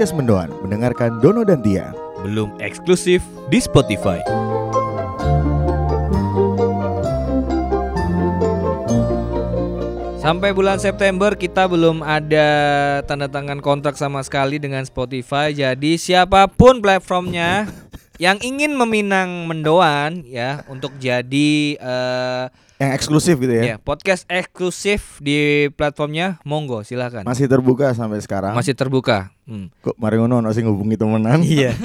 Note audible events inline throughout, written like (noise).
Podcast Mendoan mendengarkan Dono dan Tia. Belum eksklusif di Spotify. Sampai bulan September kita belum ada tanda tangan kontrak sama sekali dengan Spotify. Jadi siapa pun platformnya (laughs) yang ingin meminang Mendoan ya untuk jadi eh, Yang eksklusif gitu ya. ya podcast eksklusif di platformnya, monggo silakan. Masih terbuka sampai sekarang. Masih terbuka. Hmm. Kok mari ngono ono sing ngubungi temenan. Iya.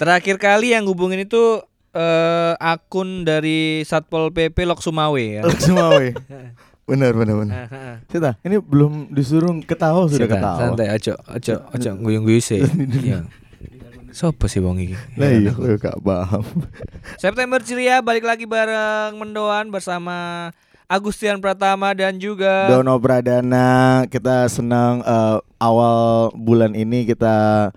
Terakhir kali yang hubungin itu eh, akun dari Satpol PP Lok Sumawe ya. Semua weh. (laughs) Bener bener bener. Cita, ini belum disuruh ketawa sudah Santai, ketawa. Santai, aja, aja, aja guyung-guyung sih. Sopo sih wong iki? Lah iya, aku gak paham. September ceria balik lagi bareng Mendoan bersama Agustian Pratama dan juga Dono Pradana, kita senang eh, awal bulan ini kita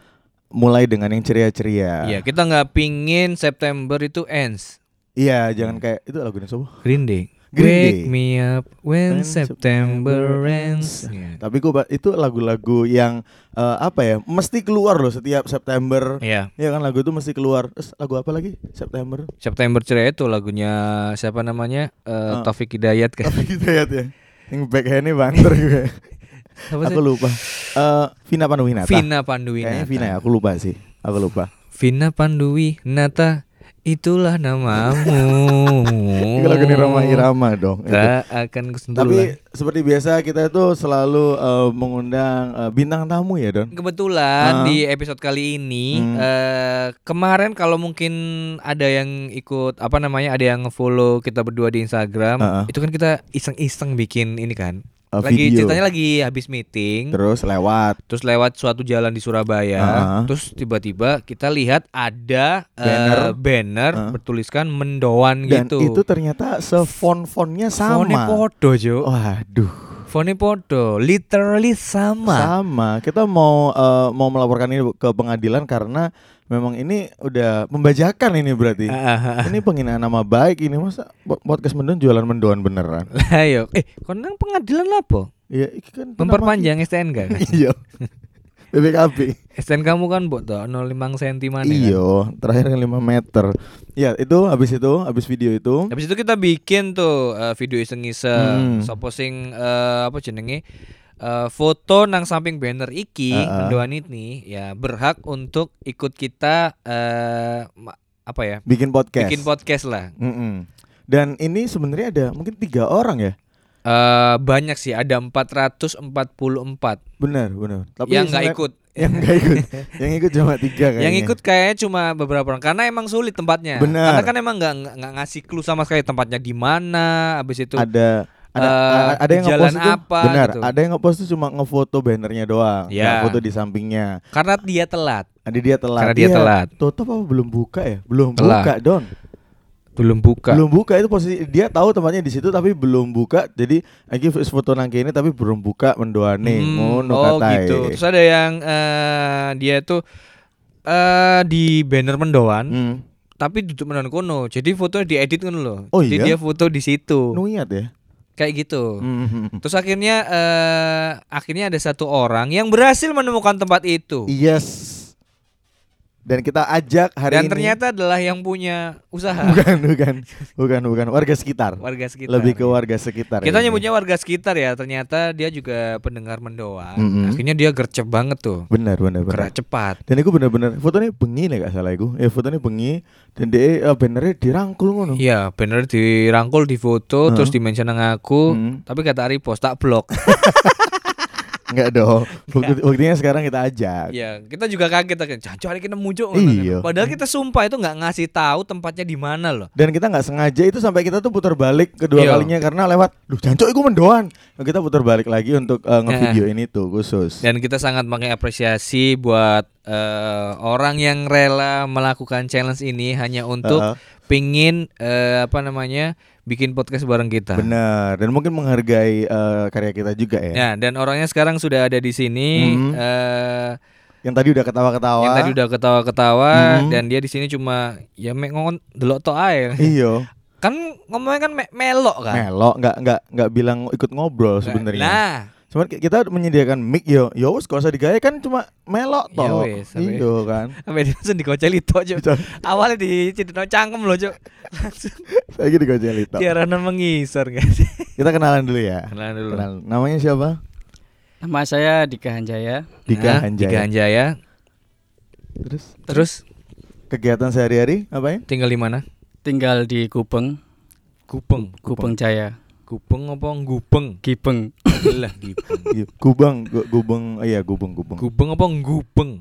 mulai dengan yang ceria-ceria. Iya, kita nggak pingin September itu ends. Iya, jangan kayak itu lagunya siapa? Green Day. Green Wake Day. me up when September ends. Iya. Tapi gua itu lagu-lagu yang eh, apa ya? Mesti keluar loh setiap September. Iya. Ya kan lagu itu mesti keluar. Terus lagu apa lagi? September. September ceria itu lagunya siapa namanya? Ah. Eh, Taufik Hidayat kan. Tapi gitu ya ya. Yang backhandnya banter juga. (laughs) Apa aku lupa. Eh Vina Panduwinata. Vina Panduwinata. Kayaknya Vina ya, aku lupa sih. Aku lupa. Vina Panduwinata. Itulah namamu. (laughs) Itu lagu Irama Irama dong. Tak akan kusentuh Tapi seperti biasa kita itu selalu eh, mengundang eh, bintang tamu ya Don. Kebetulan Ah. di episode kali ini Hmm. eh, kemarin kalau mungkin ada yang ikut apa namanya ada yang follow kita berdua di Instagram Ah, ah. itu kan kita iseng-iseng bikin ini kan Lagi video. ceritanya lagi habis meeting Terus lewat. terus lewat suatu jalan di Surabaya Ah. terus tiba-tiba kita lihat ada eh, Banner. banner Ah. bertuliskan mendoan Dan gitu itu ternyata sefont-fontnya sama. Fone podo Jo Waduh, Fone podo Literally sama sama. Kita mau eh, mau melaporkan ini ke pengadilan karena memang ini udah membajakan ini berarti. Ah, ah, ah. ini penghinaan nama baik ini masa po- podcast mendon jualan mendoan beneran. (laughs) Lah yo Eh kon nang pengadilan apa? Iya, iki kan Memperpanjang STNK kan? penama- (laughs) Iya. BPKB. STNK kamu kan buat tuh 05 cm mana kan? Iya, terakhir kan 5 meter. Iya, itu habis itu, habis video itu. Habis itu kita bikin tuh eh, video Hmm. iseng-iseng. Sopo sing eh, apa jenenge? Eh, foto nang samping banner iki Ah, ah. mendoan ini ya berhak untuk ikut kita eh ma- apa ya? Bikin podcast. Bikin podcast lah. Mm-mm. Dan ini sebenarnya ada mungkin tiga orang ya. Eh banyak sih ada 444 Benar, benar. Tapi yang nggak ikut. Yang nggak ikut. yang ikut cuma tiga kayaknya. Yang ikut kayaknya cuma beberapa orang karena emang sulit tempatnya. Benar. Karena kan emang nggak nggak- ngasih clue sama sekali tempatnya di mana. Habis itu ada ada Eh, ada yang jalan ngepost itu apa benar gitu. ada yang ngepost itu cuma ngefoto bannernya doang Ya. nggak foto di sampingnya karena dia telat, ada dia telat Karena dia Iya, telat. tutup apa belum buka ya belum Telat. buka don belum buka. belum buka itu posisi dia tahu tempatnya di situ tapi belum buka jadi lagi foto nang kene tapi belum buka mendoane Hmm, ngono oh katae. gitu. Terus ada yang eh, dia tuh eh di banner mendoan, Hmm. tapi duduk mendoan kono. Jadi fotonya diedit kan loh. Oh Jadi iya? dia foto di situ. Nuyat ya Kayak gitu. Hmm. Terus akhirnya eh akhirnya ada satu orang yang berhasil menemukan tempat itu. yes dan kita ajak hari Dan ini ternyata adalah yang punya usaha bukan bukan bukan bukan warga sekitar warga sekitar. lebih ke warga sekitar Kita nyebutnya warga sekitar ya. Ternyata dia juga pendengar mendoan. Mm-mm. Akhirnya dia gercep banget tuh. benar benar benar Gerak cepat. Dan itu bener-bener fotonya bengi nih gak salah iku. Ya fotonya bengi dan dia eh, bannernya dirangkul ngono. Iya, bener dirangkul di foto Heeh. terus di mention nang aku. Hmm. Tapi kata repost tak blok. (laughs) Enggak dong. Bukti, buktinya sekarang kita ajak. Iya, kita juga kaget akhirnya. Jangan hari kita muncul. Iya. Padahal kita sumpah itu nggak ngasih tahu tempatnya di mana loh. Dan kita nggak sengaja itu sampai kita tuh putar balik kedua Iya. kalinya karena lewat, duh jancok iku mendoan. Nah, kita putar balik lagi untuk eh, ngevideo ini tuh khusus. Dan kita sangat mengapresiasi buat eh, orang yang rela melakukan challenge ini hanya untuk Heeh. pingin eh, apa namanya bikin podcast bareng kita. Benar. Dan mungkin menghargai eh, karya kita juga ya. Ya, dan orangnya sekarang sudah ada di sini. Mhm. eh, Yang tadi udah ketawa-ketawa. yang tadi udah ketawa-ketawa Mhm. dan dia di sini cuma ya mek ngon delok tok ae. Iya. kan ngomongnya kan me- melok kan. Melok nggak nggak nggak bilang ikut ngobrol sebenarnya. Nah, Cuman ki- kita menyediakan mic yo, yo wis gak usah kan cuma melok Ya toh. Iya kan. (laughs) Sampai dia langsung digoceli tok, Cuk. Awalnya dicidino cangkem loh, Cuk. Langsung Saya digoceli toh. diaranan mengisor kan. (laughs) Kita kenalan dulu ya. Kenalan dulu. Kenal. Namanya siapa? Nama saya Dika Hanjaya. Dika Nah, Hanjaya. Dika Hanjaya. Terus Terus kegiatan sehari-hari ngapain? tinggal di mana? Tinggal di Gubeng, Gupeng. Gubeng Jaya. Gupeng apa gupeng? Gibeng. Lah gupeng. Iya, Gubeng, gu- Gubeng, oh iya Gubeng, Gubeng. Gupeng apa gupeng?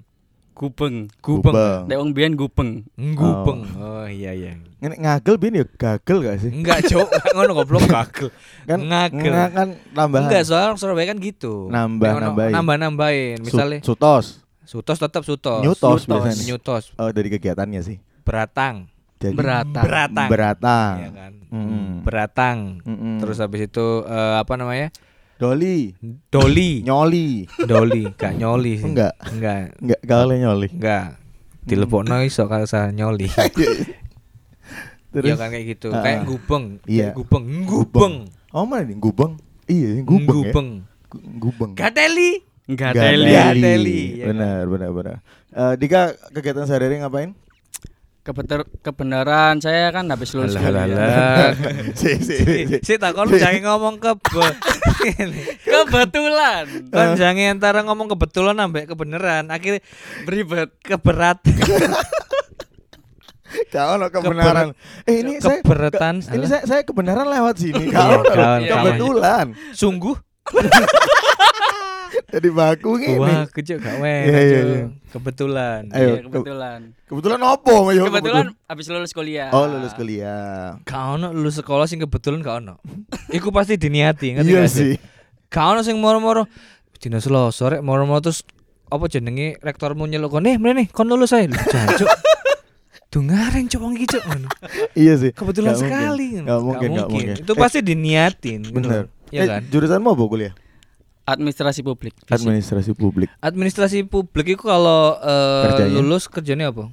Gubeng. Gupeng. Nek wong biyen Gubeng. Gupeng. Oh iya iya. Ini ngagel bin ya gagel gak sih? Enggak, Cuk. Nggak ngono goblok kagel. Kan ngagel. nggak kan tambahan. Enggak, soalnya orang Surabaya kan gitu. Nambah, Nek nambahin. Nambah nambahin. Misalnya Sutos. Sutos tetap Sutos. Nyutos Nyutos. biasanya. Nyutos. Oh dari kegiatannya sih. Beratang. Jadi Beratang. Beratang. Beratang. Iya kan. Mm-mm. Beratang. Mm-mm. Terus habis itu eh, apa namanya? Doli, Doli. nyoli. Doli, gak nyoli sih. Enggak, Enggak. enggak gak oleh nyoli. Enggak. Dilepokno iso kalau saya nyoli. (laughs) Terus Iya kan kayak gitu. Ah, Kayak gubeng. Iya. Kayak gubeng. Gubeng. Oh mana nih gubeng? Iya, gubeng, Gubeng. ya. Gu- Gubeng. Gateli. Enggak Gadeli. teli. Gadeli, ya kan? Benar, benar, benar. Eh, Dika kegiatan sehari-hari ngapain? Kebeter kebenaran saya kan habis lulus Alah, kuliah. alah, (laughs) alah. si, si, si. Si takon jangan ngomong kebe. (laughs) Kebetulan. Kan jangan antara ngomong kebetulan ambek kebenaran, akhirnya Beribet. keberat. (laughs) Kau no kebenaran. Eh ini saya Keberatan. ke- ini saya, saya kebenaran lewat sini. Iya, Kau kebetulan. Sungguh Jadi baku ini. Wah, kecil gak Iya, weh. iya, Cuk. iya. Kebetulan. Ayo, Iya, kebetulan. Kebetulan opo, Yo? Kebetulan habis lulus kuliah. Oh, lulus kuliah. Gak ono lulus sekolah sing kebetulan gak ono. Iku pasti diniati, ngerti Iya gak sih. Gak ono sing moro-moro dina Selasa rek moro-moro terus apa jenenge rektormu nyeluk kon, "Eh, mrene kon lulus ae." Lho, Jancuk. (laughs) Dungaren cuk wong iki ngono. Iya sih. Kebetulan Nggak mungkin. sekali. Nggak mungkin, nggak mungkin. Itu Eh, pasti diniatin. gitu Bener. loh. Iya Eh, kan? Jurusanmu apa kuliah? Administrasi publik. Fisik. Administrasi publik. Administrasi publik itu kalau eh, Kerjanya? lulus kerjanya apa?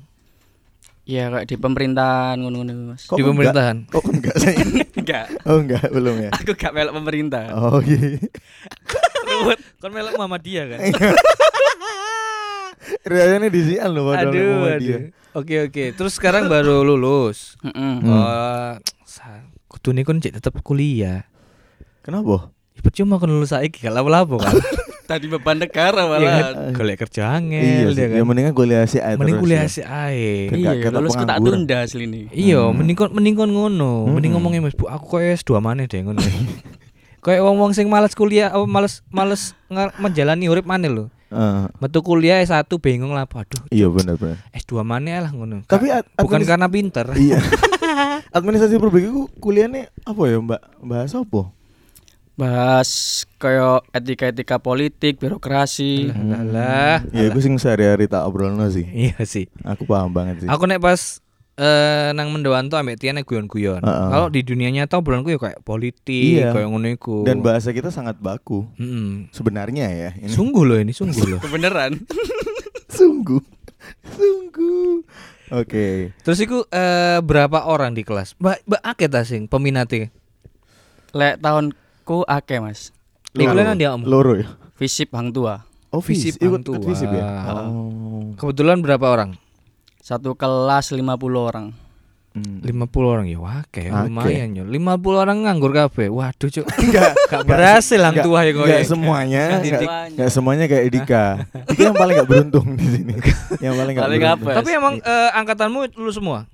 Iya kayak di pemerintahan ngono-ngono Mas. Kok Di enggak? pemerintahan. Oh enggak saya. (laughs) Enggak. Oh enggak, belum ya. Aku gak melok pemerintah. Oh iya. Ruwet. Kon melok Muhammadiyah kan? Riayanya di Sian loh padahal aduh, dia. Oke, oke. Terus sekarang baru lulus. Heeh. Hmm. Oh, sa- kudu nih kon cek tetap kuliah. Kenapa? Ya percuma kon lulus saiki gak lapo-lapo kan. (laughs) Tadi beban negara Iya kan? malah. Golek kerja angel Ya kan. mendingan kuliah sih aja Mending terus kuliah ya. sih ae. Kan Iya, lulus pengangguran. tunda asli ini. Iya, Hmm. mending kon mending kon ngono. Mending Hmm. ngomongnya Mas Bu, aku koyo S2 maneh deh ngono. (laughs) Kayak wong-wong sing males kuliah, apa males males nge- menjalani urip maneh lho. Eh, Metu kuliah S1 bingung lah, aduh. iya benar benar. S2 maneh lah ngono. Tapi bukan karena pinter. Iya. (laughs) Administrasi publik itu kuliahnya apa ya, Mbak? Bahas apa? Bahas kayak etika-etika politik, birokrasi. Lah, lah. Ya aku sing sehari-hari tak obrolno sih. Iya sih. Aku paham banget sih. Aku nek pas eh nang mendoan tuh ambek Tian nek guyon-guyon. Heeh. Kalau di dunia nyata obrolanku ya kayak politik, Iya. kayak ngono iku. Dan bahasa kita sangat baku. Mm-mm. Sebenarnya ya. Ini. Sungguh loh ini, sungguh loh. (laughs) Kebenaran. (laughs) Sungguh. Sungguh. Oke. Terus iku eh, berapa orang di kelas? Mbak Mbak akeh ta sing peminatnya? Lek tahunku akeh, Mas. Iku Loro. lan dia om. Loro ya. Visip Hang Tua. Oh, Visip Hang ikut Tua. visip ya. Ah. Oh. Kebetulan berapa orang? Satu kelas 50 orang. Hmm. 50 orang ya Akeh. akeh, lumayan yo. 50 orang nganggur kabeh. Waduh, Cuk. (laughs) Enggak, Gak berhasil lang Enggak- tua ya enggak semuanya, Kan enggak, enggak semuanya kayak Dika. Dika yang paling enggak beruntung di sini. (laughs) yang paling enggak Paling beruntung. apa? Tapi emang eh, angkatanmu lulus semua?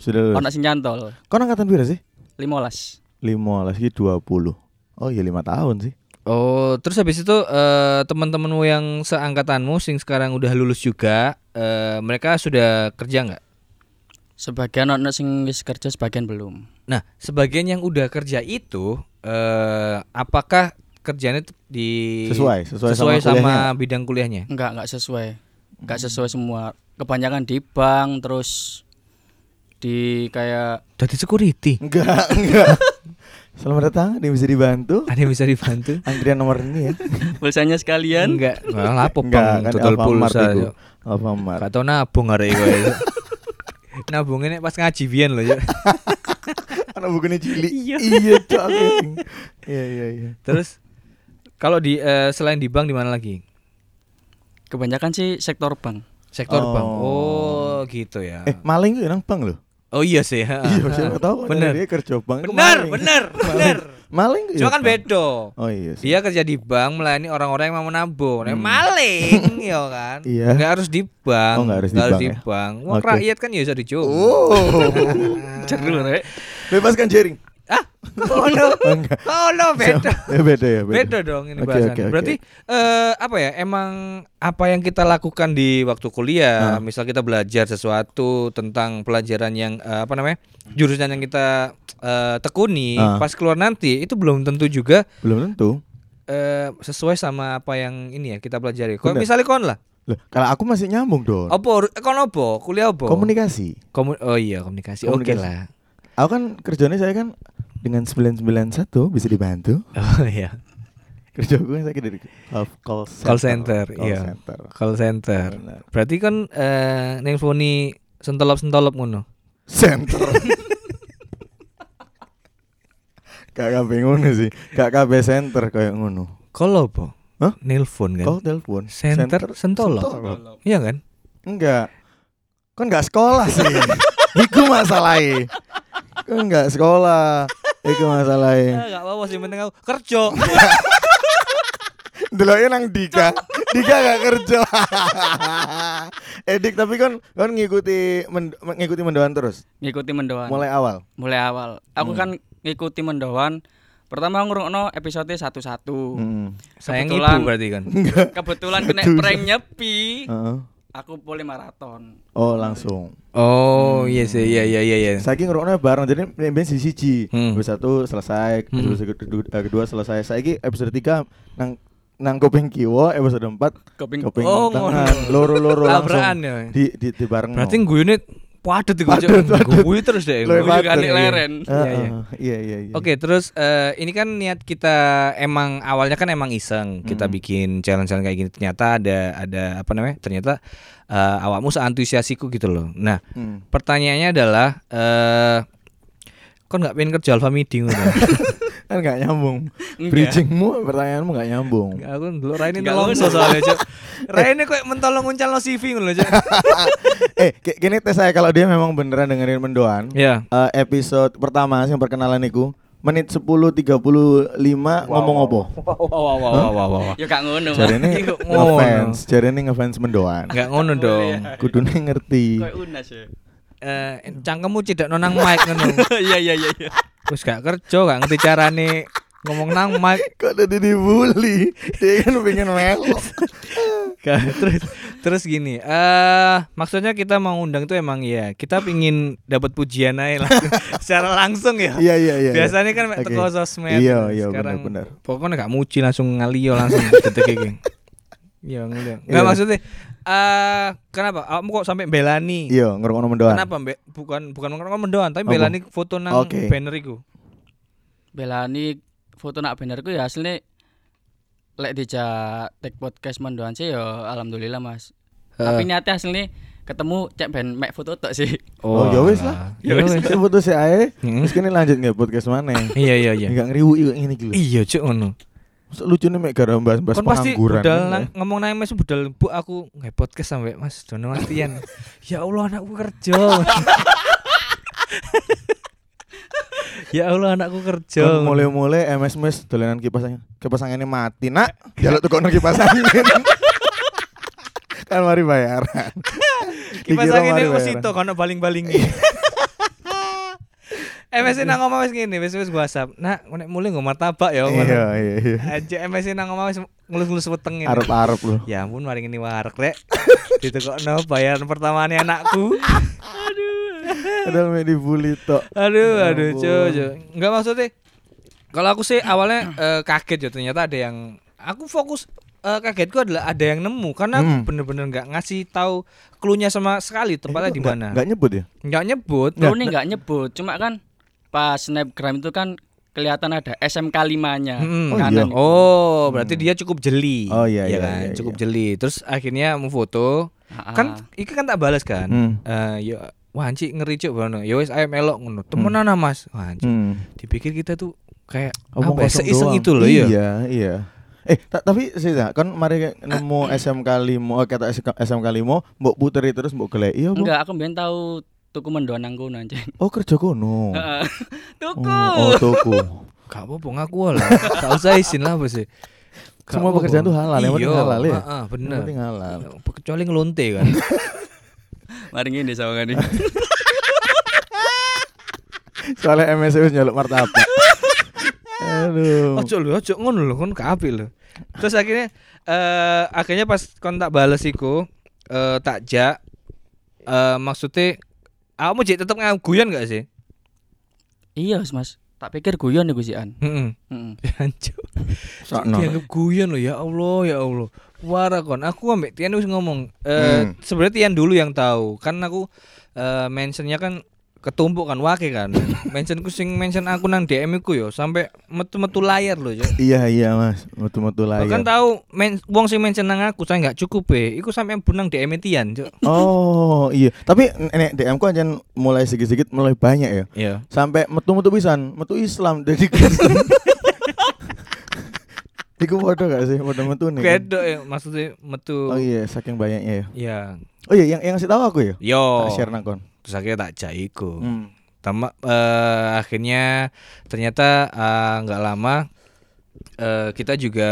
Sudah lulus. Ono sing nyantol. Kau angkatan berapa sih? 15. 15 lagi 20. Oh iya 5 tahun sih. Oh, terus habis itu eh, teman-temanmu yang seangkatanmu sing sekarang udah lulus juga, eh, mereka sudah kerja nggak? Sebagian ono sing wis kerja, sebagian belum. Nah, sebagian yang udah kerja itu, eh, apakah kerjanya tuh di Sesuai, sesuai, sesuai sama, sama, kuliahnya. bidang kuliahnya? Enggak, enggak sesuai. Enggak sesuai semua. Kebanyakan di bank terus di kayak Jadi security. Enggak, enggak. (laughs) Selamat datang, ada yang bisa dibantu? Ada yang bisa dibantu? (laughs) Antrian nomor ini ya. pulsanya sekalian. Enggak, malah apa Enggak, pang kan total Alfamart pulsa. Alfamart. Gak tau nabung arek kowe. Nabung ini (laughs) pas ngaji biyen loh, (laughs) Cuk. Anak bukunya cilik. Iya. Iya, Cok. Iya, iya, iya. Terus Kalau di eh, selain di bank di mana lagi? Kebanyakan sih sektor bank. Sektor Oh. bank. Oh, gitu ya. Eh, maling itu nang bank loh. Oh iya sih. ha. Iya, siapa tahu Bener. dia kerja bank. Bener, bener, bener. Maling itu Cuma ya kan bank. bedo. Oh iya sih. Dia kerja di bank melayani orang-orang yang mau menabung. Nah, Hmm. maling (laughs) ya kan. Iya. Nggak harus di bank. Oh, nggak harus di bank ya? bank. Wong Oke. rakyat kan ya bisa dicoba. Oh. (laughs) Jeru rek. Bebaskan jaring. Ah, (laughs) oh no. Oh, (laughs) enggak. Oh beda. (laughs) Ya beda ya, beda. Beda dong ini Oke, bahasannya. oke, oke. Berarti eh, apa ya? Emang apa yang kita lakukan di waktu kuliah, Nah. misal kita belajar sesuatu tentang pelajaran yang eh, apa namanya? jurusan yang kita eh, tekuni, Ah. pas keluar nanti itu belum tentu juga Belum tentu. eh, sesuai sama apa yang ini ya kita pelajari. Bener. misalnya kon lah. Loh, kalau aku masih nyambung dong. Apa kon apa? Kuliah apa? Komunikasi. Komu- oh iya, komunikasi. Oke Komunikasi. lah. Aku kan kerjanya saya kan dengan 991 bisa dibantu. Oh iya. Kerja gue saya dari call, call center. Call center, Call iya. center. Call center. Benar. Berarti kan eh nelponi sentolop-sentolop ngono. Center. (laughs) Gak kabeh ngono sih. Gak kabeh center kayak ngono. Kalau apa? Hah? Nelpon kan. Call telepon. Center sentolop. sentolop. Iya kan? Enggak. Kan enggak sekolah sih. (laughs) Iku masalahnya. Kan enggak sekolah. Iku masalahnya. enggak apa-apa sih penting aku kerja. (laughs) Deloknya nang Dika. Dika gak kerja. (laughs) Edik tapi kan kan ngikuti men, ngikuti mendoan terus Ngikuti mendoan. mulai awal. mulai awal. Aku Hmm. kan ngikuti mendoan. Pertama ngrungokno episode satu-satu. Hmm. Sayang Kebetulan- ibu berarti kan. (laughs) Kebetulan kena prank nyepi. Heeh. Aku boleh maraton. Oh langsung. Oh, iya sih, iya iya iya iya. Saiki ngerokoknya bareng jadi ben si siji. Hmm. Episode satu selesai, Hmm. episode kedua, eh, kedua selesai. Saiki episode tiga nang nang kuping kiwa, episode empat Koping kuping Oh, tengah. Loro-loro (laughs) langsung ya. di di, di bareng. Berarti guyune Cuk. padet. Guyu terus deh. Padet, kan iya. leren. Iya, iya. iya iya iya. Oke, terus eh, ini kan niat kita emang awalnya kan emang iseng kita Hmm. bikin challenge-challenge kayak gini. Ternyata ada ada apa namanya? Ternyata eh, awakmu seantusiasiku gitu loh. Nah, Hmm. pertanyaannya adalah eh kon nggak pengen kerja Alfa Meeting? (laughs) Kan gak nyambung. Bridgingmu pertanyaanmu gak nyambung. Enggak, aku dulu Nggak nelongso ngono. soalnya, Cuk. (laughs) Raine kok mentolong nguncalno CV ngono, Cuk. (laughs) eh, ki- gini tes saya kalau dia memang beneran dengerin mendoan. Iya. eh, episode pertama sih perkenalan iku menit 10.35 ngomong apa? Wow, wow, wow, wow, wow, wow. Ya gak ngono. Jari ini kok ngono. ngefans, ini ngefans mendoan. Enggak ngono dong. Kudune ngerti. Kayak unas ya. Eh, cangkemmu tidak nonang mic ngono. (laughs) Iya iya iya iya. Wis gak kerja, gak ngerti carane ngomong nang mic. Kok udah dibully? Dia kan pengen melok. Terus terus gini, eh maksudnya kita mau undang itu emang ya kita pingin dapat pujian aja lah (laughs) secara langsung ya. Iya iya iya. Biasanya kan Oke. teko sosmed. Iya, iya, Sekarang benar-benar. Pokoknya gak muji langsung ngaliyo langsung (laughs) detek iki. Iya, ngundang. Enggak Iya. maksudnya eh kenapa? Kamu kok sampai belani? Iya, ngerokok mendoan. Kenapa, Mbak? Bukan bukan ngomong mendoan, tapi belani foto nang Oke. banner iku. Belani foto nak bannerku ya aslinya lek dijak take podcast mendoan sih ya alhamdulillah Mas. Tapi niatnya aslinya ketemu cek ben mek foto tok sih. Oh, ya wis lah. Ya wis. Kita putus ya ae. Hmm. Terus kini lanjut nggak podcast mana? Iya iya iya. Enggak ngeriwu iku ngene iki lho. Iya, Cuk ngono. Masa Lucu nih gara bahas-bahas Kon pasti pengangguran. budal nang, ngomong nang mes budal bu aku nggak podcast sampai Mas Dono Mastian. (laughs) ya Allah anakku kerja. (laughs) ya Allah anakku kerja. Mulai-mulai MS mes dolanan kipas angin. Kipas anginnya mati, Nak. Jaluk tukokno kipas angin. (laughs) kan mari bayaran. Kipas Dikira angin mari itu baling-balingi. MS nang omah wis ngene, wis wis WhatsApp. Nak, nek mulai nggo martabak ya. Iya, iya, iya. Aja MS nang omah wis ngelus-ngelus weteng ini. Arep-arep lho. Ya ampun mari ini warek rek. (laughs) Ditekokno bayaran pertamanya anakku. Padahal mek dibully tok. Aduh, Ya aduh, cuy, cuy. Enggak maksudnya. Kalau aku sih awalnya eh, kaget ya ternyata ada yang aku fokus eh, kagetku adalah ada yang nemu karena aku Hmm. bener-bener nggak ngasih tahu clue-nya sama sekali tepatnya di mana. Enggak nyebut ya? Nggak nyebut. Nggak nyebut, cuma kan pas snapgram itu kan kelihatan ada SMK 5-nya Mm-mm. Oh, kanan. iya. Oh, berarti dia cukup jeli. Oh, iya, iya, kan? iya, cukup iya. jeli. Terus akhirnya mau foto. Ah, Kan iki kan tak balas kan. Hmm. Eh, ya wah anci ngeri cuk ngono. Ya wis ayo melok ngono. Temenan ah, Mas. Wah, anci. Hmm. Dipikir kita tuh kayak Omong apa ya, seiseng doang. itu loh ya. Iya, iya. Eh, ta- tapi sih kan mari nemu (coughs) SMK Limo, eh, kata SMK SMK Limo, mbok puteri terus mbok golek. Iya. Enggak, aku mbien tahu tuku mendoan nang kono anjing. Oh, kerja kono. Heeh. (laughs) Tuku. Oh, oh, tuku. Gak apa-apa ngaku lah. Gak usah izin lah apa sih. Gak Semua pekerjaan tuh halal, yang penting Iya, halal ya. heeh, bener. Yang penting halal. Kecuali ngelonte kan. (laughs) Mari ngene sawangane. (laughs) Soalnya MSC wis nyolok martabak. Aduh. Ojo lho, ojo ngono lho, kon apik lho. Terus akhirnya eh akhirnya pas kon tak bales iku eh tak jak eh maksudnya kamu jadi tetep guyon gak sih? Iya, Mas. Tak pikir guyon iku sian. Heeh. Heeh. Hancur. Sakno. Dianggap guyon loh ya Allah ya Allah. Wara kon. Aku ambek Tian wis ngomong. Eh Hmm. sebenarnya Tian dulu yang tahu. Kan aku eh mentionnya kan ketumpuk kan wake kan. (laughs) Mentionku sing mention aku nang DM ku yo sampai metu-metu layar loh ya. Iya, iya, Mas. Metu-metu Bahkan layar. tahu men wong sing mention nang aku saya nggak cukup be. Iku sampai bunang DM Tian. Oh, iya. Tapi nek DM ku aja mulai sedikit-sedikit mulai banyak ya. Iya. Sampai metu-metu pisan, metu Islam jadi. (laughs) Iku podo gak sih? Podo metu nih. Kedok ya maksudnya metu. Oh iya, saking banyaknya ya. Iya. Oh iya, yang yang ngasih tahu aku ya. Yo. Tak share nang kon. Terus akhirnya tak jak iku. Hmm. Tama, eh, akhirnya ternyata eh, nggak lama eh, kita juga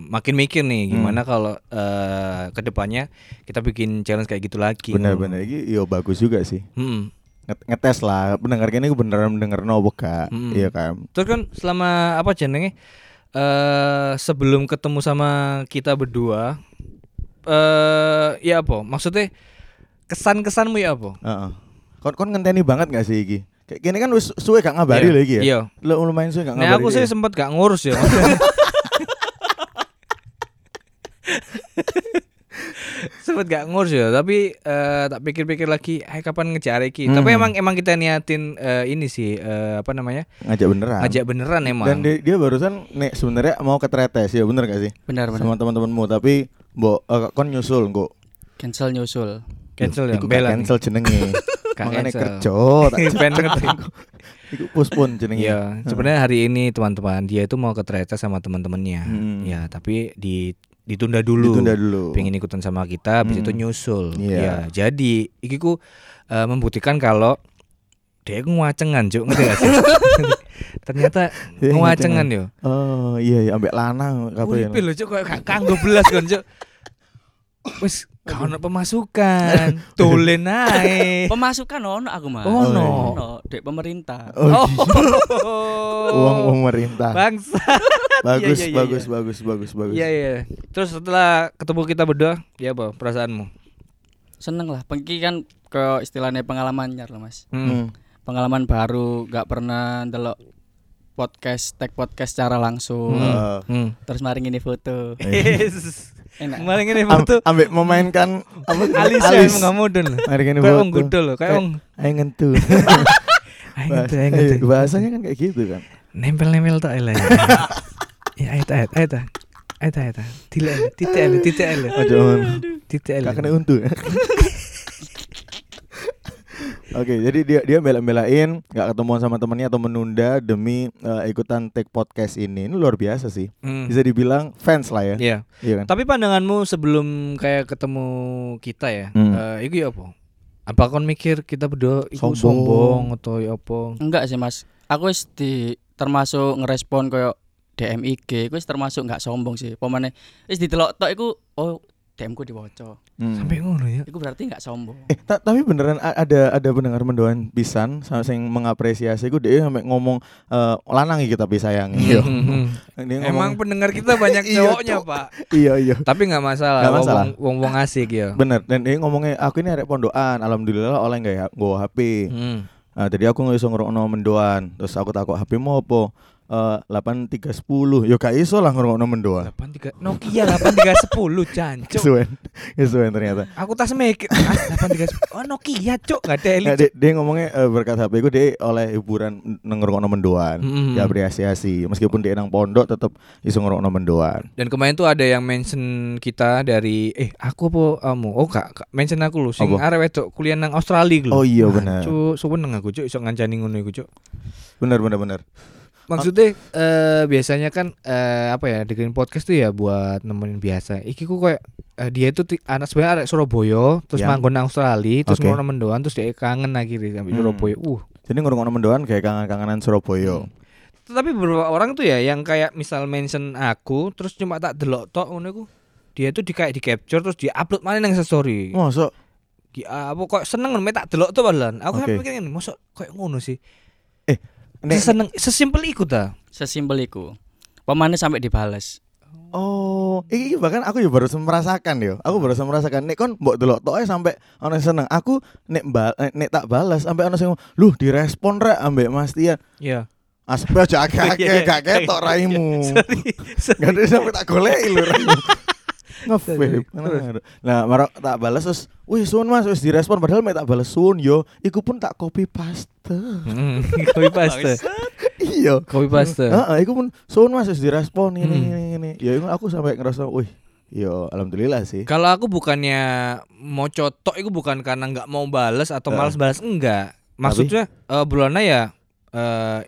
makin mikir nih gimana kalau eh, ke depannya kita bikin challenge kayak gitu lagi. Bener-bener iki yo bagus juga sih. Hmm. Nget- Ngetes lah, pendengar kene iku beneran mendengar nopo gak? Mm-mm. Iya kan. Terus kan selama apa jenenge eh sebelum ketemu sama kita berdua eh ya apa? Maksudnya kesan-kesanmu ya apa? Heeh. Kon kon ngenteni banget gak sih iki? Kayak gini kan wis suwe gak ngabari Iya, lagi ya. Iya. Lo lumayan suwe gak ngabari. Nah aku sih sempet gak ngurus ya. (laughs) sempet gak ngurus ya, tapi eh, tak pikir-pikir lagi, eh kapan ngejar iki. Tapi Hmm. emang emang kita niatin eh, ini sih eh, apa namanya? ngajak beneran. Ngajak beneran emang. Dan dia, dia barusan nek sebenarnya mau ke tretes ya bener gak sih? Benar, benar. Sama teman-temanmu tapi mbok eh, kon nyusul kok. Cancel nyusul. Cancel ya, Iku bela cancel jenenge. (laughs) Cancel. kerja tak (laughs) Pengen ngerti. (laughs) Iku postpone jenenge. Iya, sebenarnya hari ini teman-teman dia itu mau ke Tretes sama teman-temannya. Hmm. Ya, tapi di ditunda dulu. Ditunda dulu. Pengen ikutan sama kita, habis Hmm. itu nyusul. Iya. Ya, jadi iki ku eh, membuktikan kalau dia ku ngacengan, Cuk. Ngerti gak sih? Ternyata Dia ngacengan yo. Oh iya iya ambek lanang kabeh lho, Cuk, gak kanggo belas kon, Cuk. Wis gak ono pemasukan, (laughs) dolen ae. Pemasukan ono aku mah. Oh, ono. Ono dek pemerintah. Oh, Oh. (laughs) uang pemerintah. Bangsa. (laughs) Bagus, Iya, iya, iya, bagus, iya. bagus, bagus, bagus. Iya iya. Terus setelah ketemu kita berdua, ya apa perasaanmu? Seneng lah. Pengki kan ke istilahnya pengalaman nyar lah mas. Hmm. Hmm. Pengalaman baru, gak pernah ndelok podcast, tag podcast secara langsung. Heeh. Hmm. Terus mari ngini foto. Yes. Enak. Kemarin ini Am- foto ambek memainkan apa (laughs) alis ya emang gak mudun. Mari kene Kayak wong foto. gudul loh, kayak wong Ayo ngentu. (laughs) gitu, ayo eh. Bahasanya kan kayak gitu kan. Nempel-nempel tok lah. Ya (laughs) ayo ta, ayo ta. Ayo ta, ayo ta. Titik, titik, ngono. titik. Gak kena untu. Oke, jadi dia dia bela-belain nggak ketemuan sama temannya atau menunda demi eh, ikutan take podcast ini. Ini luar biasa sih. Hmm. Bisa dibilang fans lah ya. Iya. Iya kan? Tapi pandanganmu sebelum kayak ketemu kita ya, Hmm. eh, iku ya apa? Apa kon mikir kita berdua iku Sombong. sombong, atau ya apa? Enggak sih mas. Aku wis di termasuk ngerespon koyo DM IG, aku wis termasuk nggak sombong sih. Pemane wis ditelok tok iku oh DM ku diwaca. Hmm. Sampai ngono ya. Iku berarti nggak sombong. Eh, ta- tapi beneran ada ada pendengar mendoan pisan sama sing mengapresiasi gue dia sampai ngomong eh, lanang iki tapi sayangi. Iya. (laughs) Hmm. Emang ngomong, pendengar kita banyak (laughs) Iya, cowoknya. Pak. iya iya. Tapi nggak masalah. Nggak masalah. Wong wong asik ya. Bener dan dia ngomongnya aku ini arek pondokan, alhamdulillah oleh nggak ya gue HP. Hmm. Nah, jadi aku nggak iso ngrungokno mendoan. Terus aku takut HP mau apa? Eh 8310. Yo gak iso lah ngrungokno mendoan. 83 Nokia 8310 jancuk. (laughs) Kesuwen. Kesuwen ternyata. Aku tas mikir ah, 8310. Oh Nokia, Cuk. Enggak ada elit. dia, dia ngomongnya eh, berkat HP gue dia oleh hiburan nang ngrungokno mendoan. Mm. Diapresiasi. Meskipun dia nang pondok tetep iso ngrungokno mendoan. Dan kemarin tuh ada yang mention kita dari eh aku apa kamu? Oh kak, kak, mention aku lu sing arek wedok kuliah nang Australia lho. Oh iya, bener. Cuk, seneng aku cuk iso ngancani ngono iku cuk. Bener bener bener. Maksudnya eh biasanya kan eh apa ya dengerin podcast tuh ya buat nemenin biasa. Iki ku kayak eh, dia itu anak sebenarnya anak Surabaya, terus Ya. manggon nang Australia, terus Oke. ngono mendoan, terus dia kangen lagi sampai Hmm. Surabaya. Uh, Jadi ngurung mendoan kayak kangen-kangenan Surabaya. Tapi beberapa orang tuh ya yang kayak misal mention aku terus cuma tak delok tok ngono iku. Dia tuh di kayak di capture terus dia upload mana nang story. Mosok Ki apa kok seneng ngono tak delok tuh padahal. Aku kan Oke. mikir ngene, mosok kayak ngono sih. Nek Seneng sesimpel iku ta. Sesimpel iku. Pemane sampai dibales. Oh, iki iki bahkan aku ya baru merasakan yo. Aku baru merasakan nek kon mbok delok tok ae sampai ono sing seneng. Aku nek bal eh, nek tak balas sampai ono sing lu direspon rek ambek Mas Tian. Iya. Aspe aja (laughs) akeh-akeh Iya, iya, gak ketok raimu. (laughs) Sorry. sorry. Gak ada sampai tak goleki lho. Ngevape. Nah, marok tak balas terus, "Wih, suun Mas, wis direspon padahal mek tak balas suun yo." Iku pun tak copy paste. Hmm, (laughs) copy paste. iya. Copy paste. Heeh, iku pun suun Mas wis direspon ini Hmm. ini ini. Ya aku sampai ngerasa, "Wih, yo alhamdulillah sih." Kalau aku bukannya mau cotok itu bukan karena nggak mau bales atau Heeh. malas balas enggak. Maksudnya eh bulannya ya eh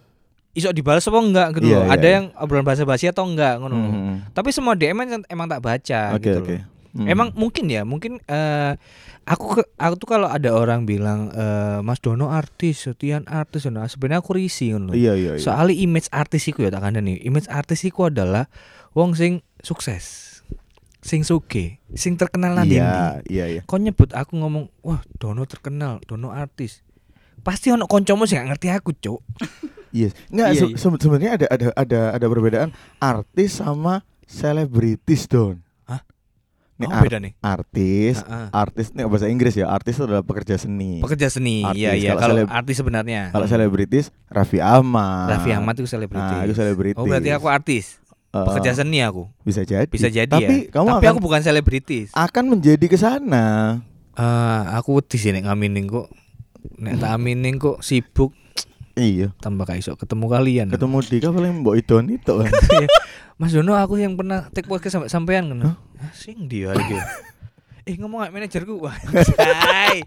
iso dibales apa enggak gitu Iya, loh. iya, Ada iya. yang obrolan bahasa basi atau enggak ngono. loh. Hmm. Tapi semua DM emang, emang tak baca Oke, gitu oke. loh. Hmm. Emang mungkin ya, mungkin eh aku ke- aku tuh kalau ada orang bilang eh Mas Dono artis, Setian artis, nah, sebenarnya aku risih ngono. Iya, iya, iya. Soalnya image artis iku ya tak nih. Image artis iku adalah wong sing sukses. Sing suge, sing terkenal nanti. Iya, iya, iya. Kau nyebut aku ngomong, "Wah, Dono terkenal, Dono artis." Pasti ono koncomu sing gak ngerti aku, Cuk. (laughs) Iya. Enggak, Iya, se- iya. se- sebenarnya ada ada ada ada perbedaan artis sama selebritis, Don. Hah? Nih, Oh, beda nih. artis, Heeh. artis nih bahasa Inggris ya. Artis itu adalah pekerja seni. Pekerja seni, Artis, iya iya. kalau Kalau seleb- artis sebenarnya. Kalau Hmm. selebritis Raffi Ahmad. Raffi Ahmad itu selebritis. Nah, itu selebritis. Oh, berarti aku artis. Eh, Pekerja seni aku. bisa jadi. Bisa jadi Tapi ya. kamu Tapi akan, aku bukan selebritis. akan menjadi ke sana. Eh, aku wedi sih nek ngaminin kok. Nek tak aminin kok sibuk Iya. tambah gak iso ketemu kalian. Ketemu Dika paling mbok idon itu kan. (laughs) Mas Dono aku yang pernah take podcast sampai sampean kan. Ah, Sing dia lagi. (laughs) eh ngomong gak manajerku. Wah, anjay.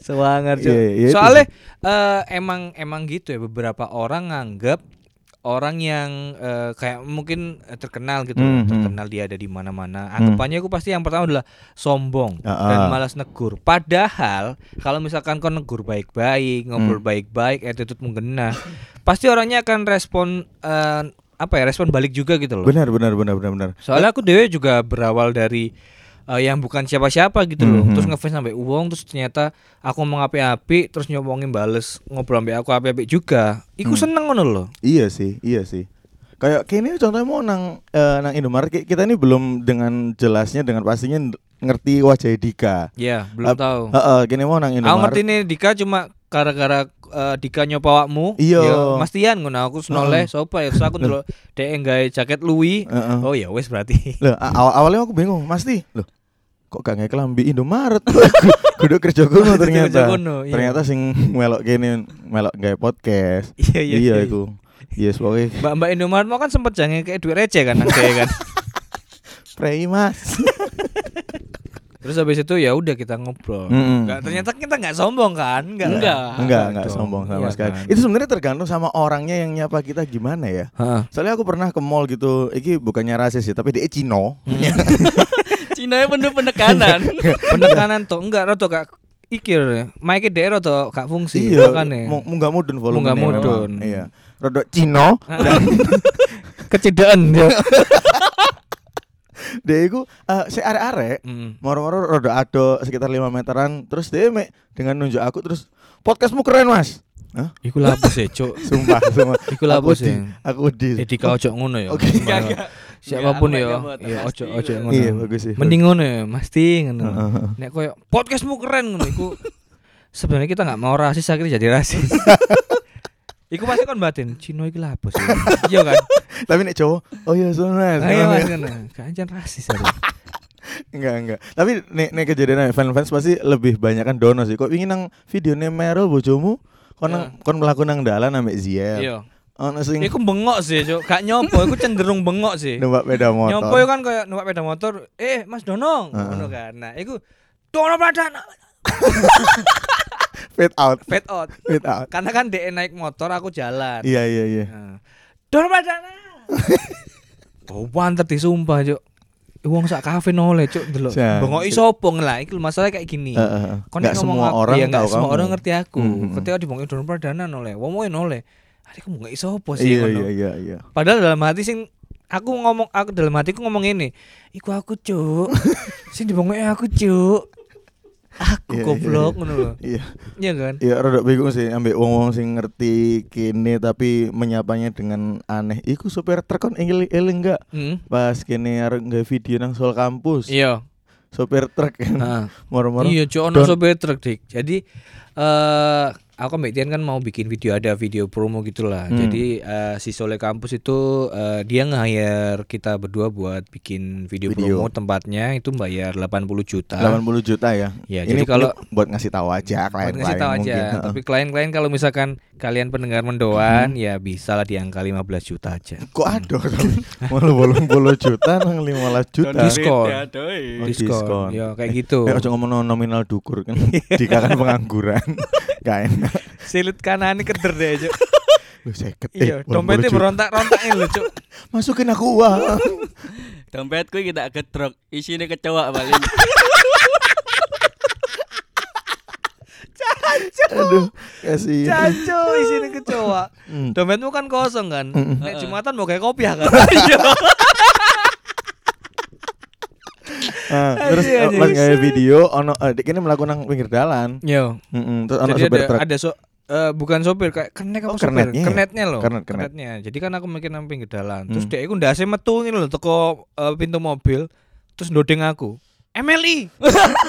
Sewangar cuy. Iya, iya, itu Soalnya eh, emang emang gitu ya beberapa orang nganggap orang yang eh, kayak mungkin terkenal gitu, Hmm, hmm. terkenal dia ada di mana-mana. Anggapannya aku pasti yang pertama adalah sombong Ah, dan ah. malas negur. Padahal kalau misalkan kau negur baik-baik, ngobrol Hmm. baik-baik, attitude menggena, pasti orangnya akan respon eh, apa ya? Respon balik juga gitu loh. Benar, benar, benar, benar, benar. Soalnya aku dewe juga berawal dari eh, yang bukan siapa-siapa gitu loh. Mhm. Terus ngefans sampai uang terus ternyata aku ngomong api-api terus nyomongin bales ngobrol sampai aku api-api juga. Iku Hmm. seneng ngono loh. Iya sih, iya sih. Kayak kini contohnya mau nang eh, nang Indomaret ki- kita ini belum dengan jelasnya dengan pastinya ngerti wajah Dika. Iya, belum Ap- tahu. Heeh, kini mau nang Aku Indomaret. ngerti nih Dika cuma gara-gara eh, Dika nyopa awakmu. Iya. Ya, Mas Tian ngono aku senoleh sopo ya. Terus aku dulu (laughs) dhek nggawe jaket Louis. Heeh. Oh ya wes berarti. Awal awalnya aku bingung, Mas Ti. Loh, kok gak nge kelambi Indomaret? (laughs) Kudu kerja kono ternyata. Iya. Ternyata sing melok gini, melok gawe podcast. (laughs) Iya iya. Iya iku. Yes, pokoknya Mbak-mbak Indomaret mau kan sempet jange kayak duit receh kan nang kan. (laughs) prei Mas. Terus habis itu ya udah kita ngobrol. Mm-mm. Nggak, ternyata kita nggak sombong kan? Enggak. Enggak. Enggak, enggak dong. sombong sama Iya sekali. kan? Itu sebenarnya tergantung sama orangnya yang nyapa kita gimana ya. Heeh. Soalnya aku pernah ke mall gitu, iki bukannya rasis ya, tapi dia Cino. Cina penuh penekanan. (laughs) Penekanan tuh enggak rada gak ikir. Mic dhek rada gak fungsi iya, makane. mau munggah mudun volume. Munggah mudun. Iya. Rodok Cino, (laughs) Kecidaan dia. (laughs) dia iku eh si arek-arek Hmm. moro-moro roda ado sekitar 5 meteran terus dia mek dengan nunjuk aku terus podcastmu keren mas Hah? Iku lapus ya, Cuk. (laughs) sumpah sumpah Iku lapus di, ya. aku di Eh di kau ojo ngono ya. Oke. Siapa pun ya. Iya, mau ojo pasti. ojo ngono. iya bagus sih Mending ngono ya, mesti ngono. Nek koyo podcastmu keren ngono iku. Sebenarnya kita nggak mau rasis akhirnya jadi rasis. (laughs) Iku pasti kan batin, Cino iki lapus ya. Iya kan? tapi nek cowok oh iya so mas Ayo mas iya. (laughs) ngono. Kancan rasis enggak enggak tapi nek nek kejadian fans-fans pasti lebih banyak kan dono sih kok ingin nang videonya Meryl bojomu kon nang kon melakukan nang dalan ambek Ziel Iya. ono sing Iku bengok sih, Cuk. Gak nyopo, iku cenderung bengok sih. numpak sepeda motor Nyopo iku kan kayak numpak sepeda motor, eh Mas Dono, Heeh. ngono kan. Nah, iku Dono Pradana. (laughs) Fade out, fade out. fade out. Karena kan dia naik motor, aku jalan. Iya iya iya. Nah. Dor Pradana. (laughs) oh, panter disumpah, Cuk. Wong sak kafe noleh, Cuk, delok. Bengoki sapa lah iki masalah kayak gini. Heeh, heeh. Kon ngomong semua aku- orang iya, tahu nggak semua kamu. orang ngerti aku. Mhm. Ketika dibongi Don Pradana noleh, wong mau noleh. Ada kamu nggak iso apa sih Iya ngono. iya iya iya. Padahal dalam hati sing aku ngomong aku dalam hatiku ngomong ini, iku aku cuk. (laughs) sing dibongoki aku cuk. Aku Iya, iya, goblok iya. ngono lho. Iya. Iya kan? Iya rada bingung sih ambek wong-wong sing ngerti kene tapi menyapanya dengan aneh. Iku supir truk kon eling eling enggak? Hmm. Pas kene arep nggawe video nang Sol kampus. Iya. Sopir truk kan. Heeh. Moro-moro. Iya, cuk ono sopir truk dik. Jadi eh aku Mbak Tian kan mau bikin video ada video promo gitulah. Hmm. Jadi eh, si Sole Kampus itu eh, dia nge-hire kita berdua buat bikin video, Video. promo tempatnya itu bayar 80 juta. 80 juta ya. Ya, ini jadi kalau- buat ngasih tahu aja Buat klien-klien ngasih tahu aja. mungkin. Tapi klien-klien kalau misalkan kalian pendengar mendoan ya bisa lah di angka 15 juta aja. Kok ada Malu bolong puluh juta nang 15 juta. Diskon. Oh, Diskon. diskon. Ya kayak gitu. Eh, ngomong nominal dukur kan. (laughs) Dika kan pengangguran. (laughs) Gak enak. Silit kanan keder deh, Cuk. (laughs) Lu seket. Iya, eh, 80 dompetnya juta. berontak-rontakin loh, Cuk. (laughs) Masukin aku uang. (laughs) Dompetku kita getrok, isinya kecoa paling. Aduh, kasih. Caco isinya kecoa. Hmm. Dompetmu kan kosong kan. Nek Jumatan mau kayak kopiah kan. Iya. Ah, terus eh, pas nge video ono eh, dik ini melakukan nang pinggir dalan. Yo. Heeh, terus ono sopir ada truk. ada so, eh, bukan sopir kayak kenek apa Oh, sopir? kernetnya ya? Kernetnya loh. Kernet, kernet. Kernetnya. Jadi kan aku mikir nang pinggir dalan. Terus Hmm. dia iku ndase metu ngene lho teko eh, pintu mobil. Terus ndodeng aku. MLI,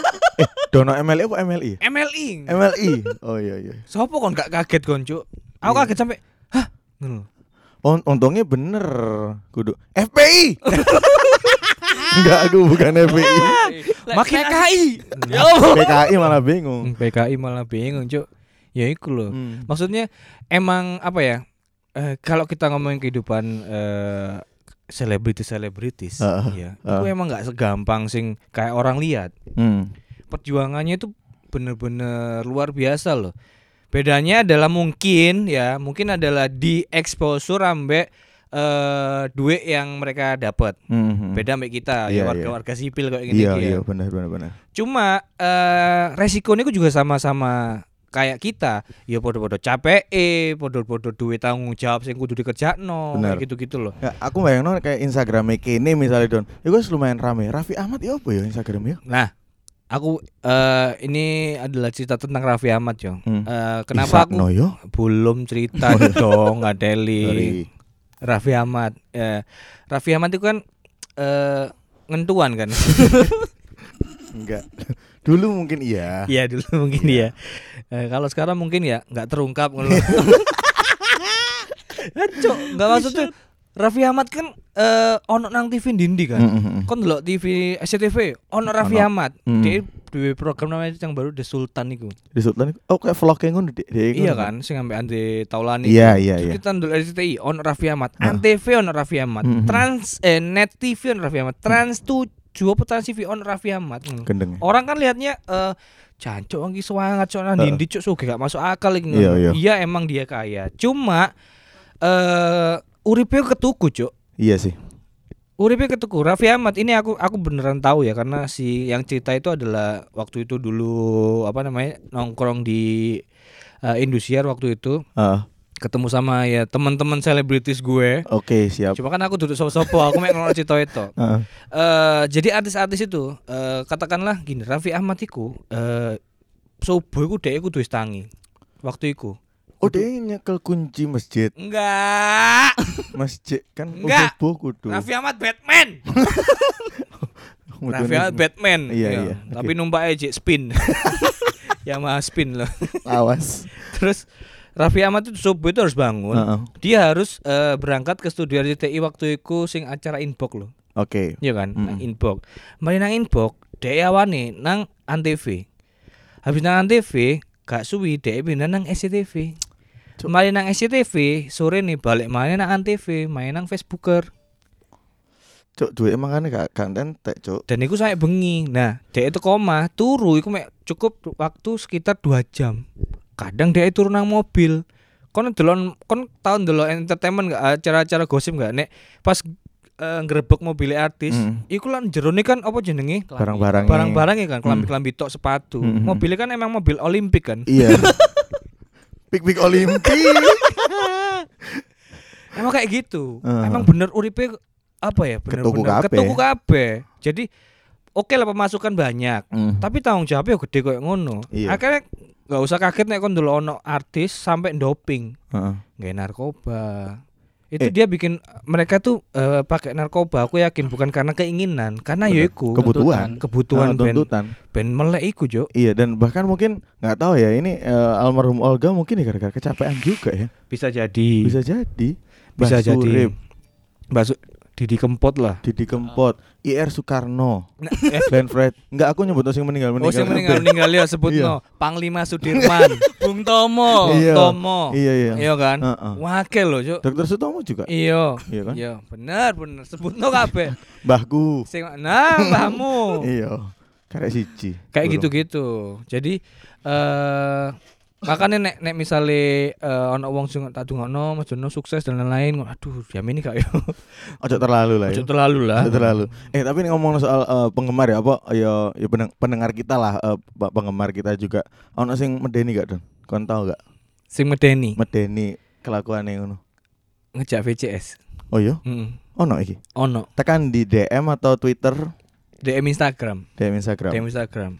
(laughs) Dono MLI apa MLI? MLI. MLI. Oh iya iya. Sopo kon gak kaget kon, Cuk? Aku Iya. kaget sampai hah, ngono. Untungnya bener kudu FPI. (laughs) Enggak, aku bukan FPI. Makin PKI. PKI malah bingung. PKI malah bingung, Cuk. Ya iku loh. Hmm. Maksudnya emang apa ya? Eh, kalau kita ngomongin kehidupan eh selebritis-selebritis Heeh, ya, heeh. itu emang nggak segampang sing kayak orang lihat. Hmm. Perjuangannya itu bener-bener luar biasa loh. Bedanya adalah mungkin ya, mungkin adalah di exposure ambek eh duit yang mereka dapat. Hmm. Beda ambek kita Iya, ya warga-warga sipil kayak Iya ya. iya benar benar benar. Cuma eh resikonya juga sama-sama kayak kita. Ya podo-podo capek, eh podo-podo duit tanggung jawab sing kudu dikerjakno, kayak gitu-gitu loh. Ya, aku bayangin kayak Instagramnya kene misalnya Don. Itu wis lumayan rame. Raffi Ahmad ya apa ya Instagram ya? Nah, aku eh ini adalah cerita tentang Raffi Ahmad, Jong. Hmm. Eh, kenapa aku Isakno yo? belum cerita dong, ngadeli Sorry. Raffi Ahmad. Eh, Raffi Ahmad itu kan eh ngentuan kan. Enggak. Dulu mungkin iya. Iya dulu (laughs) mungkin ya. Eh, kalau sekarang mungkin ya nggak terungkap ngono. (laughs) Cok, nggak maksud tuh Raffi Ahmad kan eh ono nang TV Dindi kan. Mm, mm, mm. Kon delok TV SCTV ono Raffi Ono. Ahmad. Mm. Dia di program namanya yang baru The Sultan itu. Di Sultan oh kayak vlognya ngono Dik. Dek, Iya ngono. kan, sing ambek Andre Taulani. Iya iya iya. Kita ndelok RCTI ono Raffi Ahmad, Ah. Antv ono Raffi Ahmad, Mhm. Trans eh Net TV ono Raffi Ahmad, Trans 7 apa Trans TV ono Raffi Ahmad. Hmm. Gendeng. Orang kan lihatnya eh jancuk lagi semangat cok nang dindi cok gak masuk akal iki. Iya, ngono. iya. Iya emang dia kaya. Cuma eh uripe ketuku cok. Iya sih. Uripe ketuku. Raffi Ahmad ini aku aku beneran tahu ya karena si yang cerita itu adalah waktu itu dulu apa namanya nongkrong di eh, Indosiar waktu itu Ah, ketemu sama ya teman-teman selebritis gue. oke siap. Cuma kan aku duduk sopo-sopo, aku mek ngono cerita itu. (laughs) Ah, Eh jadi artis-artis itu eh katakanlah gini Raffi Ahmad iku eh subuh iku dhek iku duwe tangi. Waktu iku. Oh dia nyekel kunci masjid. Enggak. Masjid kan Enggak. kudu. Raffi Ahmad Batman. (laughs) Raffi Ahmad Batman. Iya, Ya, iya, Tapi numpak aja spin. (laughs) Yamaha spin loh. (laughs) Awas. Terus Raffi Ahmad itu subuh itu harus bangun. Heeh. Dia harus eh, berangkat ke studio RCTI waktu itu sing acara inbox loh. Oke. Iya kan, nang Mm-mm. inbox. Mari nang inbox, dhek awane nang Antv. Habis nang Antv, gak suwi dhek pindah nang SCTV. Cuk. Mari nang SCTV, sore nih balik main nang Antv, main nang Facebooker. Cuk duit emang kan gak gak entek, Cuk. Dan iku sampe bengi. Nah, dhek itu koma, turu iku mek cukup waktu sekitar 2 jam. kadang dia turun nang mobil kon delon kon tahun delok entertainment gak acara-acara gosip gak nek pas eh, nggerebek mobil artis Hmm. iku lan jerone kan apa jenenge Barang-barang. barang-barangnya kan kelambi-kelambi tok sepatu Hmm. mobilnya kan emang mobil olimpik kan Iya. (laughs) Pik pik Olimpik. (laughs) emang kayak gitu Heeh. emang bener uripe apa ya bener Ketuku bener kabeh. ketuku kabeh jadi oke lah pemasukan banyak Hmm. tapi tanggung jawabnya gede kayak ngono Iya. akhirnya nggak usah kaget nek kon dulu ono artis sampai doping Heeh. nggak narkoba itu Eh. dia bikin mereka tuh eh, pakai narkoba aku yakin bukan karena keinginan karena Bener. ya iku Kebutuhan. kebutuhan Ah, ben tuntutan. ben melek iku jo Iya dan bahkan mungkin nggak tahu ya ini eh, almarhum Olga mungkin ya gara-gara kecapean juga ya. bisa jadi Bisa jadi. bisa Mbah jadi Surip, Mbak Su- Didi Kempot lah Didi Kempot, IR Soekarno, Nah, eh, (laughs) Glenn Fred. Enggak aku nyebut sing meninggal oh meninggal. sing meninggal meninggal ya sebut Iya. no Panglima Sudirman (laughs) Bung Tomo. Iya. Tomo Iya iya. iya kan Heeh. wakil loh jo Dokter Sutomo juga. iya Iya kan? iya bener bener sebut no kabeh (laughs) Mbahku. sing nah mbahmu Iya. Karek siji. kayak gitu-gitu jadi eh makanya nek nek misale eh, ono wong sing tak dungokno Mas Jono sukses dan lain-lain aduh jamin ini kayak Ojo terlalu lah ya. Ojo terlalu lah Ojo terlalu. Eh tapi ini ngomong soal eh, penggemar ya apa ya ya pendengar kita lah eh, pak penggemar kita juga ono sing medeni gak Don? Kon tau gak? sing medeni Medeni kelakuane ngono. ngejak VCS Oh iya? Heeh. Ono iki. ono Tekan di DM atau Twitter, DM Instagram DM Instagram. DM Instagram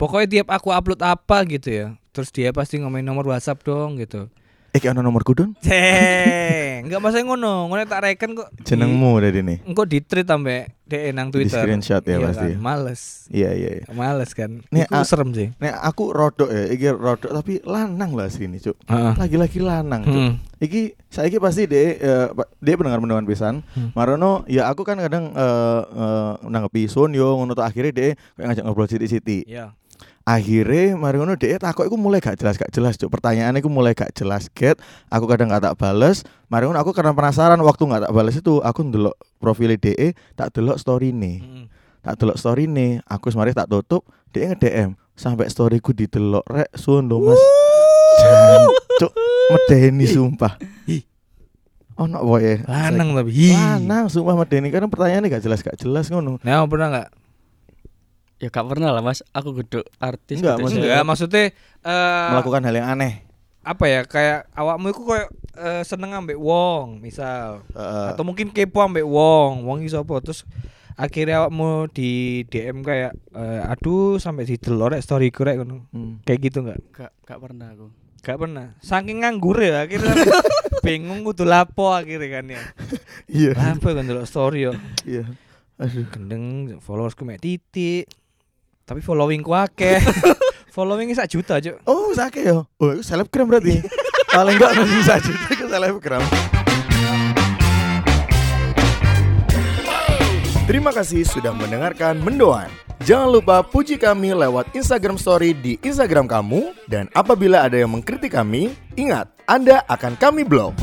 pokoknya tiap aku upload apa gitu ya terus dia pasti ngomongin nomor WhatsApp dong gitu Eh kayak ono nomorku Don. Ceng, enggak masa ngono, ngono tak reken kok. Jenengmu dari ini. Engko di tweet sampe DE nang Di Twitter. screenshot ya Iya pasti. Kan? Males. Iya iya iya. Males kan. Nih, ah, serem sih. Nek aku rodok ya, iki rodok tapi lanang lah sini, Cuk. Lagi-lagi lanang, Cuk. Hmm. Iki saiki pasti dia eh, pa- dia pendengar mendengar pisan. Hmm. Marono ya aku kan kadang eh eh, nanggepi sun yo ngono tok akhirnya dia kayak ngajak ngobrol sithik-sithik. Iya. Akhirnya mari ngono dia takut iku mulai gak jelas gak jelas cuk. Pertanyaannya iku mulai gak jelas get. Aku kadang gak tak bales. Mari ngono aku karena penasaran waktu gak tak bales itu aku ndelok profil DE tak delok story nih. Heeh. Tak delok story nih. Aku semari tak tutup, dia nge-DM sampai storyku didelok rek sun lho Mas. Jancuk medeni sumpah. Ono boye. Lanang tapi. Lanang sumpah medeni karena pertanyaannya gak jelas gak jelas ngono. Nah, pernah enggak? Ya gak pernah lah Mas, aku guduk artis. Enggak, maksudnya- Enggak, maksudnya eh Melakukan hal yang aneh. apa ya? Kayak awakmu iku kayak eh, seneng ambek wong, misal. Heeh. Atau mungkin kepo ambek wong, wong iso apa terus akhirnya awakmu di DM kayak eh, aduh sampai didelok rek storyku rek ngono. Hmm. Kayak gitu enggak? Gak, gak pernah aku. Gak pernah. Saking nganggur ya akhirnya (laughs) bingung kudu lapo akhirnya kan ya. Iya. Lapo kan delok story yo. Iya. Aduh. Gendeng followersku mek titik. Tapi followingku akeh. (laughs) Followingnya sak juta, Cuk. Oh, sakit ya. Oh, itu selebgram berarti. (laughs) Paling enggak nanti saja itu selebgram. Terima kasih sudah mendengarkan Mendoan. Jangan lupa puji kami lewat Instagram Story di Instagram kamu dan apabila ada yang mengkritik kami, ingat Anda akan kami blok.